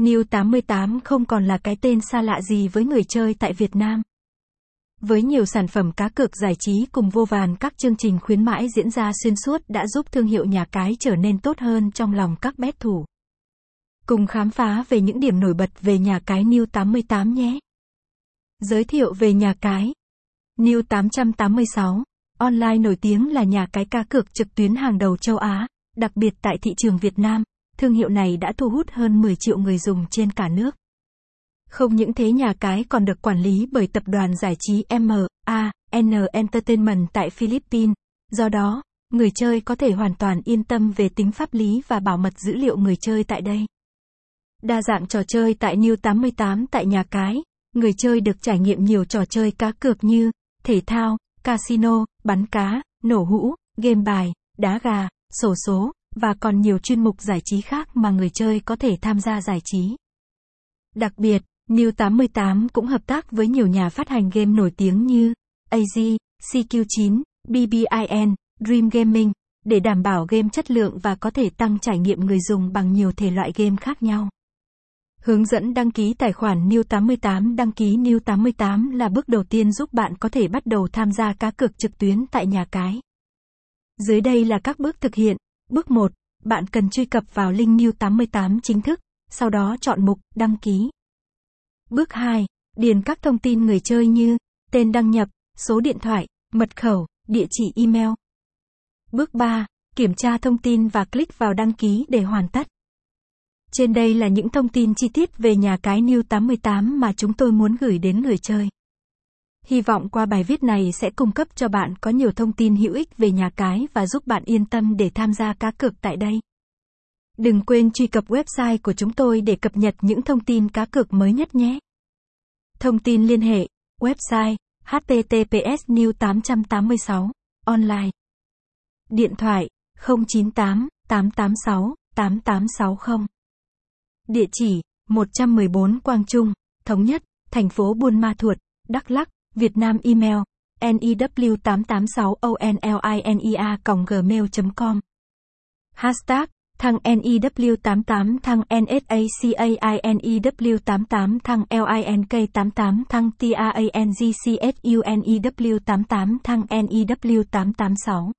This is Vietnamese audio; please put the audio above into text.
New 88 không còn là cái tên xa lạ gì với người chơi tại Việt Nam. Với nhiều sản phẩm cá cược giải trí cùng vô vàn các chương trình khuyến mãi diễn ra xuyên suốt đã giúp thương hiệu nhà cái trở nên tốt hơn trong lòng các bet thủ. Cùng khám phá về những điểm nổi bật về nhà cái New 88 nhé. Giới thiệu về nhà cái. New 886, online nổi tiếng là nhà cái cá cược trực tuyến hàng đầu châu Á, đặc biệt tại thị trường Việt Nam, thương hiệu này đã thu hút hơn 10 triệu người dùng trên cả nước. Không những thế nhà cái còn được quản lý bởi tập đoàn giải trí MAN Entertainment tại Philippines, do đó, người chơi có thể hoàn toàn yên tâm về tính pháp lý và bảo mật dữ liệu người chơi tại đây. Đa dạng trò chơi tại New 88 tại nhà cái, người chơi được trải nghiệm nhiều trò chơi cá cược như thể thao, casino, bắn cá, nổ hũ, game bài, đá gà, sổ số, và còn nhiều chuyên mục giải trí khác mà người chơi có thể tham gia giải trí. Đặc biệt, New 88 cũng hợp tác với nhiều nhà phát hành game nổi tiếng như AZ, CQ9, BBIN, Dream Gaming, để đảm bảo game chất lượng và có thể tăng trải nghiệm người dùng bằng nhiều thể loại game khác nhau. Hướng dẫn đăng ký tài khoản New 88 Đăng ký New 88 là bước đầu tiên giúp bạn có thể bắt đầu tham gia cá cược trực tuyến tại nhà cái. Dưới đây là các bước thực hiện. Bước 1, bạn cần truy cập vào link New 88 chính thức, sau đó chọn mục Đăng ký. Bước 2, điền các thông tin người chơi như tên đăng nhập, số điện thoại, mật khẩu, địa chỉ email. Bước 3, kiểm tra thông tin và click vào đăng ký để hoàn tất. Trên đây là những thông tin chi tiết về nhà cái New 88 mà chúng tôi muốn gửi đến người chơi. Hy vọng qua bài viết này sẽ cung cấp cho bạn có nhiều thông tin hữu ích về nhà cái và giúp bạn yên tâm để tham gia cá cược tại đây. Đừng quên truy cập website của chúng tôi để cập nhật những thông tin cá cược mới nhất nhé. Thông tin liên hệ, website, https new 886, online. Điện thoại, 098 886 8860. Địa chỉ, 114 Quang Trung, Thống Nhất, thành phố Buôn Ma Thuột, Đắk Lắk, Việt Nam email, new886onlinea.gmail.com Hashtag, thăng NEW88 thăng NSACAINEW88 thăng LINK88 thăng TANGCSUNEW88 thăng NEW886